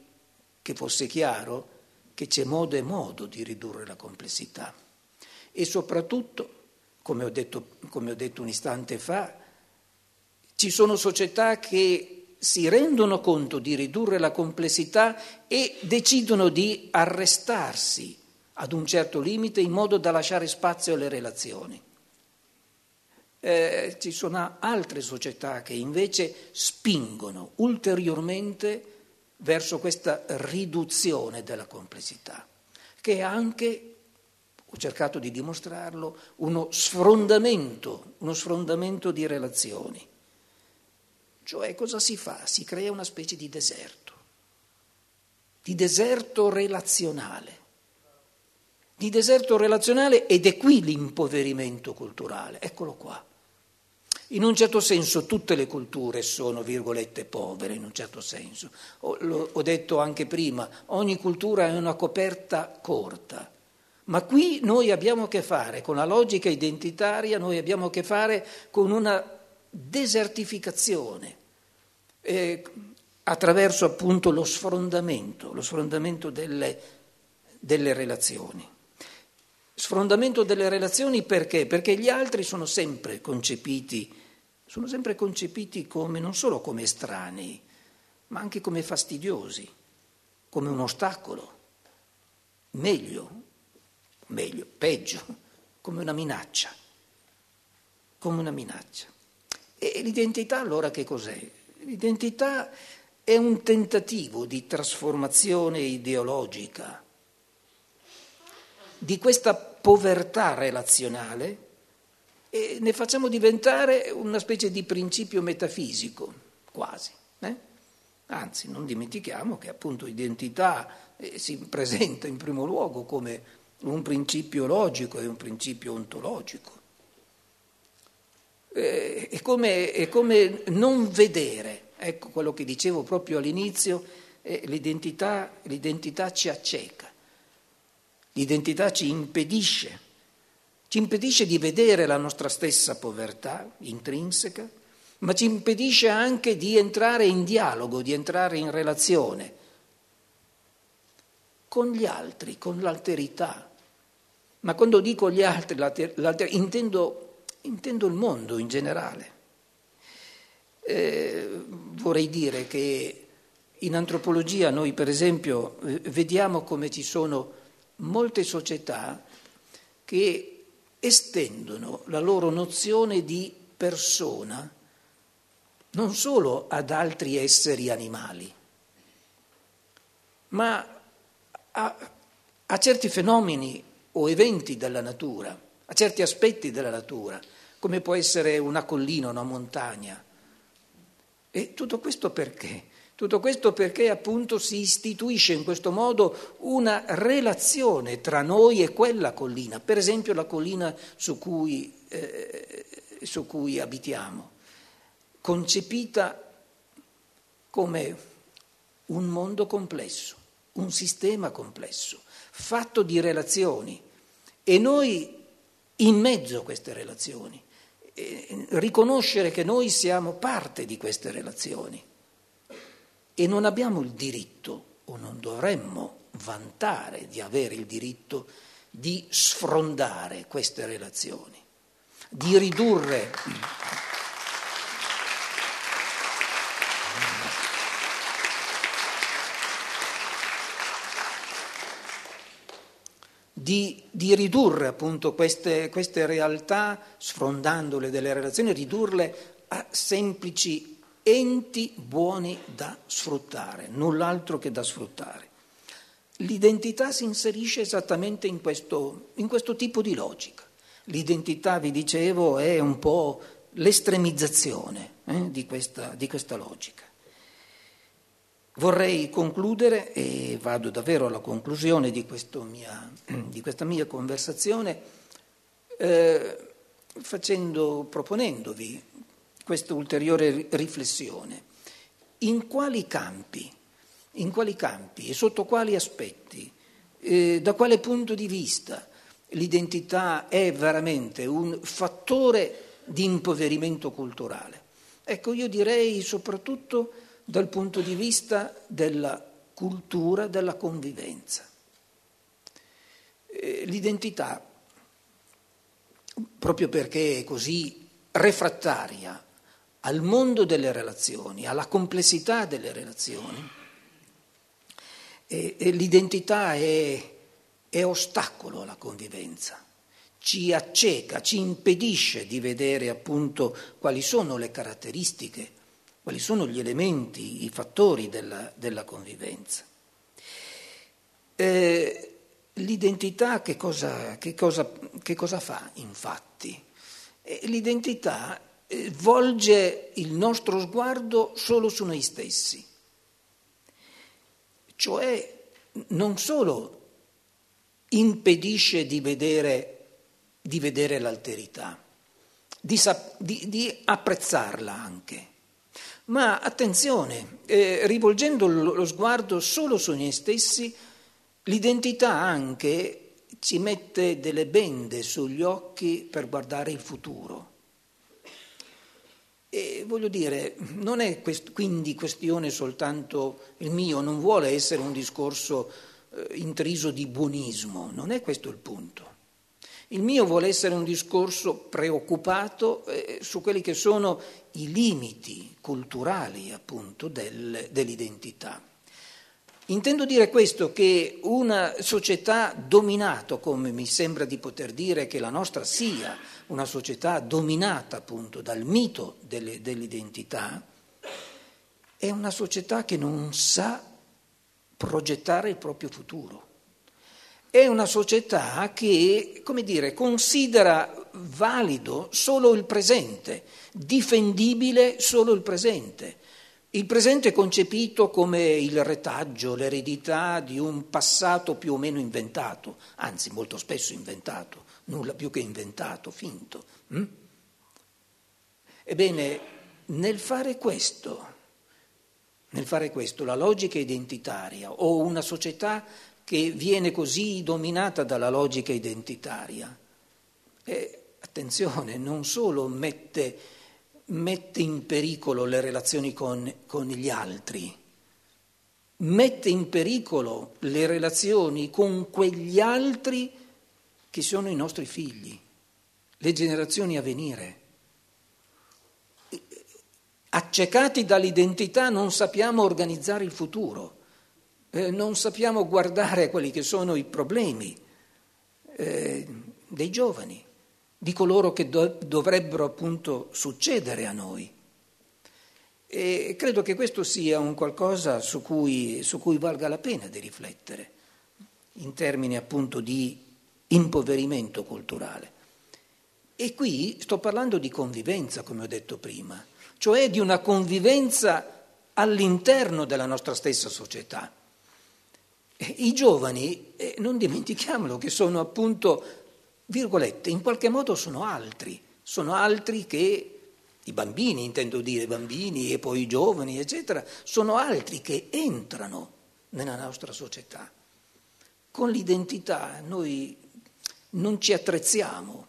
che fosse chiaro che c'è modo e modo di ridurre la complessità. E soprattutto come ho detto, come ho detto un istante fa, ci sono società che si rendono conto di ridurre la complessità e decidono di arrestarsi ad un certo limite in modo da lasciare spazio alle relazioni. Eh, ci sono altre società che invece spingono ulteriormente verso questa riduzione della complessità, che è anche ho cercato di dimostrarlo, uno sfrondamento, uno sfrondamento di relazioni. Cioè cosa si fa? Si crea una specie di deserto, di deserto relazionale, di deserto relazionale ed è qui l'impoverimento culturale, eccolo qua. In un certo senso tutte le culture sono, virgolette, povere, in un certo senso. Ho, ho detto anche prima, ogni cultura è una coperta corta ma qui noi abbiamo a che fare con la logica identitaria, noi abbiamo a che fare con una desertificazione eh, attraverso appunto lo sfrondamento, lo sfrondamento delle, delle relazioni. Sfrondamento delle relazioni perché? Perché gli altri sono sempre concepiti, sono sempre concepiti come, non solo come estranei, ma anche come fastidiosi, come un ostacolo. Meglio, meglio, peggio, come una minaccia, come una minaccia. E l'identità allora che cos'è? L'identità è un tentativo di trasformazione ideologica di questa povertà relazionale e ne facciamo diventare una specie di principio metafisico, quasi. Eh? Anzi, non dimentichiamo che appunto identità eh, si presenta in primo luogo come un principio logico e un principio ontologico. Eh, è come, è come non vedere, ecco quello che dicevo proprio all'inizio, eh, l'identità, l'identità ci acceca, l'identità ci impedisce, ci impedisce di vedere la nostra stessa povertà intrinseca, ma ci impedisce anche di entrare in dialogo, di entrare in relazione con gli altri, con l'alterità. Ma quando dico gli altri, intendo, intendo, il mondo in generale. Eh, vorrei dire che in antropologia noi per esempio vediamo come ci sono molte società che estendono la loro nozione di persona non solo ad altri esseri animali, ma a, a certi fenomeni o eventi della natura, a certi aspetti della natura, come può essere una collina, una montagna. E tutto questo perché? Tutto questo perché appunto si istituisce in questo modo una relazione tra noi e quella collina, per esempio la collina su cui, eh, su cui abitiamo, concepita come un mondo complesso un sistema complesso, fatto di relazioni. E noi in mezzo a queste relazioni, eh, riconoscere che noi siamo parte di queste relazioni e non abbiamo il diritto o non dovremmo vantare di avere il diritto di sfrondare queste relazioni, di ridurre di, di ridurre appunto queste, queste realtà, sfrondandole delle relazioni, ridurle a semplici enti buoni da sfruttare, null'altro che da sfruttare. L'identità si inserisce esattamente in questo, in questo tipo di logica. L'identità, vi dicevo, è un po' l'estremizzazione eh, di, questa, di questa logica. Vorrei concludere, e vado davvero alla conclusione di, mia, di questa mia conversazione, eh, facendo, proponendovi questa ulteriore riflessione. In quali campi, in quali campi e sotto quali aspetti, eh, da quale punto di vista l'identità è veramente un fattore di impoverimento culturale? Ecco, io direi soprattutto dal punto di vista della cultura della convivenza. Eh, l'identità, proprio perché è così refrattaria al mondo delle relazioni, alla complessità delle relazioni, e, e l'identità è, è ostacolo alla convivenza ci acceca, ci impedisce di vedere appunto quali sono le caratteristiche quali sono gli elementi, i fattori della, della convivenza. Eh, l'identità che cosa, che, cosa, che cosa, fa infatti? Eh, l'identità volge il nostro sguardo solo su noi stessi, cioè non solo impedisce di vedere, di vedere l'alterità, di, di, di apprezzarla anche ma attenzione, eh, rivolgendo lo sguardo solo su noi stessi, l'identità anche ci mette delle bende sugli occhi per guardare il futuro. E voglio dire, non è quest- quindi questione soltanto il mio, non vuole essere un discorso eh, intriso di buonismo, non è questo il punto. Il mio vuole essere un discorso preoccupato eh, su quelli che sono i limiti culturali appunto del, dell'identità. Intendo dire questo che una società dominata, come mi sembra di poter dire che la nostra sia, una società dominata appunto dal mito delle, dell'identità, è una società che non sa progettare il proprio futuro. È una società che, come dire, considera valido solo il presente, difendibile solo il presente. Il presente è concepito come il retaggio, l'eredità di un passato più o meno inventato, anzi molto spesso inventato, nulla più che inventato, finto. Hm? Ebbene, nel fare questo, nel fare questo, la logica identitaria o una società che viene così dominata dalla logica identitaria, e, attenzione, non solo mette, mette, in pericolo le relazioni con, con gli altri, mette in pericolo le relazioni con quegli altri che sono i nostri figli, le generazioni a venire. Accecati dall'identità non sappiamo organizzare il futuro eh, non sappiamo guardare quelli che sono i problemi eh, dei giovani, di coloro che do- dovrebbero appunto succedere a noi. E credo che questo sia un qualcosa su cui, su cui valga la pena di riflettere, in termini appunto di impoverimento culturale. E qui sto parlando di convivenza, come ho detto prima, cioè di una convivenza all'interno della nostra stessa società. I giovani, eh, non dimentichiamolo, che sono appunto, virgolette, in qualche modo sono altri, sono altri che i bambini, intendo dire bambini e poi i giovani, eccetera, sono altri che entrano nella nostra società. Con l'identità noi non ci attrezziamo,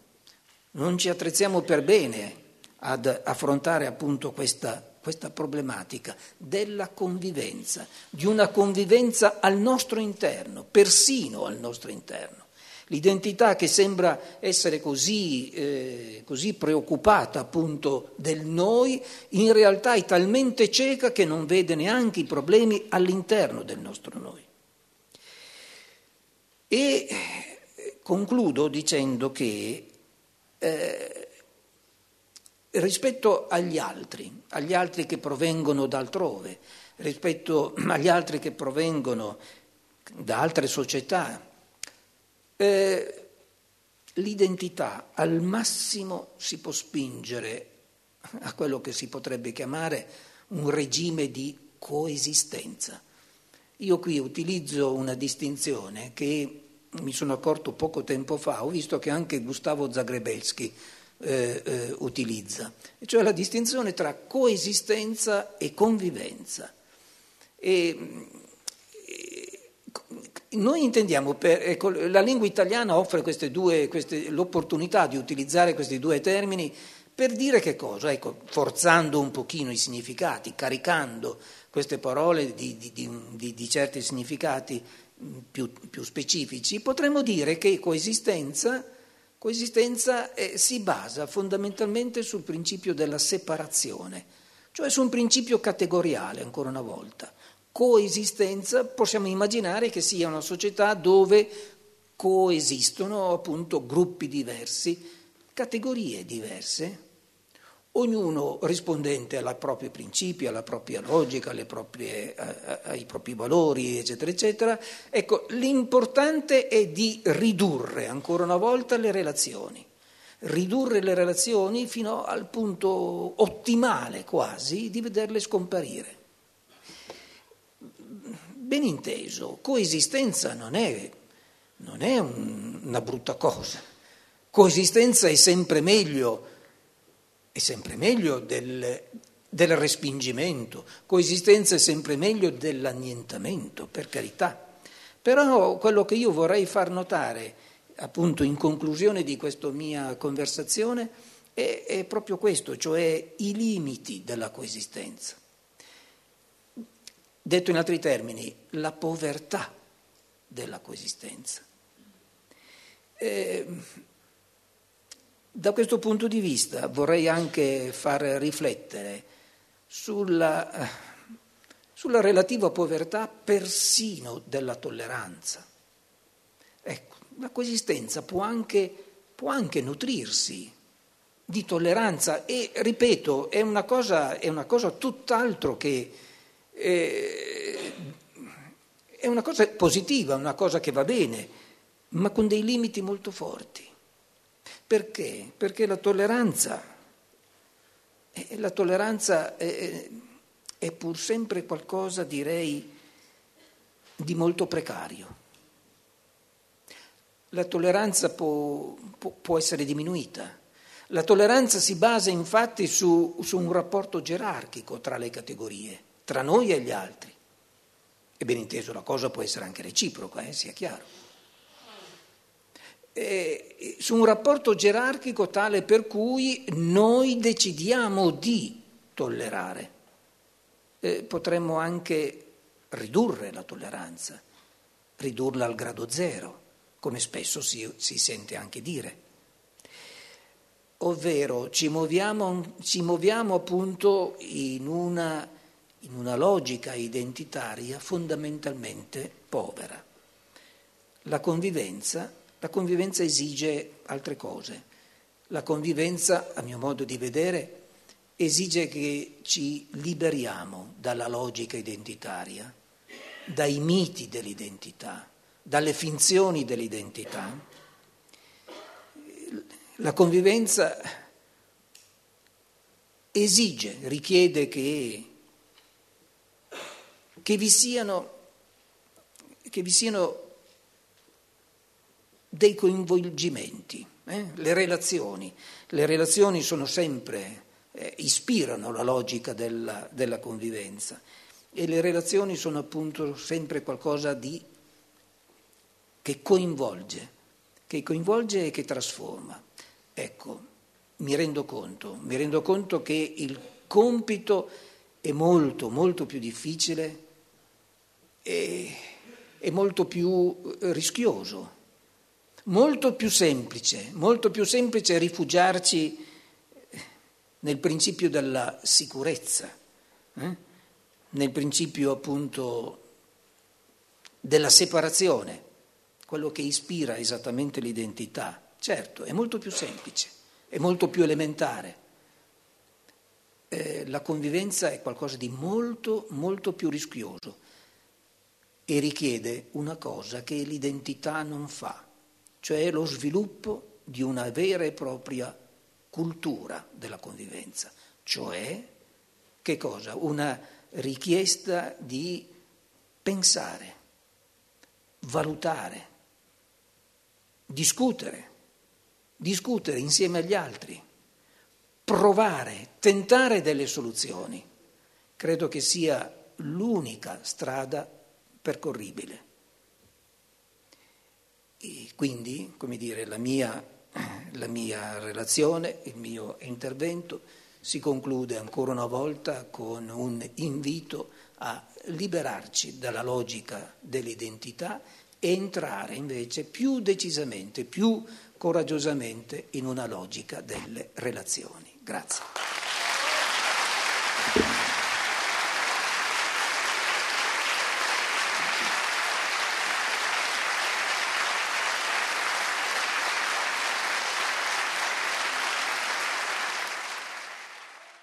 non ci attrezziamo per bene ad affrontare appunto questa questa problematica della convivenza, di una convivenza al nostro interno, persino al nostro interno, L'identità che sembra essere così, eh, così, preoccupata appunto del noi, in realtà è talmente cieca che non vede neanche i problemi all'interno del nostro noi. E concludo dicendo che eh, rispetto agli altri, agli altri che provengono da altrove, rispetto agli altri che provengono da altre società, eh, l'identità al massimo si può spingere a quello che si potrebbe chiamare un regime di coesistenza. Io qui utilizzo una distinzione che mi sono accorto poco tempo fa, ho visto che anche Gustavo Zagrebelsky eh, eh, utilizza, cioè la distinzione tra coesistenza e convivenza. E, noi intendiamo, per, ecco, la lingua italiana offre queste due, queste, l'opportunità di utilizzare questi due termini per dire che cosa? Ecco, forzando un pochino i significati, caricando queste parole di, di, di, di certi significati più, più, specifici, potremmo dire che coesistenza, coesistenza eh, si basa fondamentalmente sul principio della separazione, cioè su un principio categoriale, ancora una volta. Coesistenza possiamo immaginare che sia una società dove coesistono appunto gruppi diversi, categorie diverse, ognuno rispondente ai propri principi, alla propria logica, proprie, ai propri valori, eccetera, eccetera. Ecco, l'importante è di ridurre ancora una volta le relazioni, ridurre le relazioni fino al punto ottimale quasi di vederle scomparire. Ben inteso, coesistenza non è, non è un, una brutta cosa. Coesistenza è sempre meglio, è sempre meglio del, del respingimento, coesistenza è sempre meglio dell'annientamento, per carità. Però quello che io vorrei far notare, appunto in conclusione di questa mia conversazione, è, è proprio questo, cioè i limiti della coesistenza. Detto in altri termini, la povertà della coesistenza. E, da questo punto di vista vorrei anche far riflettere sulla, sulla relativa povertà persino della tolleranza. Ecco, la coesistenza può anche, può anche nutrirsi di tolleranza e, ripeto, è una cosa, è una cosa tutt'altro che eh, è una cosa positiva, una cosa che va bene, ma con dei limiti molto forti. Perché? Perché la tolleranza, eh, la tolleranza è, è pur sempre qualcosa, direi, di molto precario. La tolleranza può, può, può essere diminuita. La tolleranza si basa infatti su, su un rapporto gerarchico tra le categorie tra noi e gli altri. E ben inteso la cosa può essere anche reciproca, eh, sia chiaro. E, su un rapporto gerarchico tale per cui noi decidiamo di tollerare. Eh, potremmo anche ridurre la tolleranza, ridurla al grado zero, come spesso si, si sente anche dire. Ovvero ci muoviamo, ci muoviamo appunto in una in una logica identitaria fondamentalmente povera. La convivenza, la convivenza esige altre cose. La convivenza, a mio modo di vedere, esige che ci liberiamo dalla logica identitaria, dai miti dell'identità, dalle finzioni dell'identità. La convivenza esige, richiede che che vi siano, che vi siano dei coinvolgimenti, eh? le relazioni. Le relazioni sono sempre, eh, ispirano la logica della, della convivenza e le relazioni sono appunto sempre qualcosa di, che coinvolge, che coinvolge e che trasforma. Ecco, mi rendo conto, mi rendo conto che il compito è molto, molto più difficile è molto più eh, rischioso, molto più semplice, molto più semplice rifugiarci nel principio della sicurezza, eh? nel principio appunto della separazione, quello che ispira esattamente l'identità. Certo, è molto più semplice, è molto più elementare. Eh, la convivenza è qualcosa di molto, molto più rischioso e richiede una cosa che l'identità non fa, cioè lo sviluppo di una vera e propria cultura della convivenza, cioè che cosa? Una richiesta di pensare, valutare, discutere, discutere insieme agli altri, provare, tentare delle soluzioni. Credo che sia l'unica strada percorribile. E quindi, come dire, la mia, la mia relazione, il mio intervento si conclude ancora una volta con un invito a liberarci dalla logica dell'identità e entrare invece più decisamente, più coraggiosamente in una logica delle relazioni. Grazie.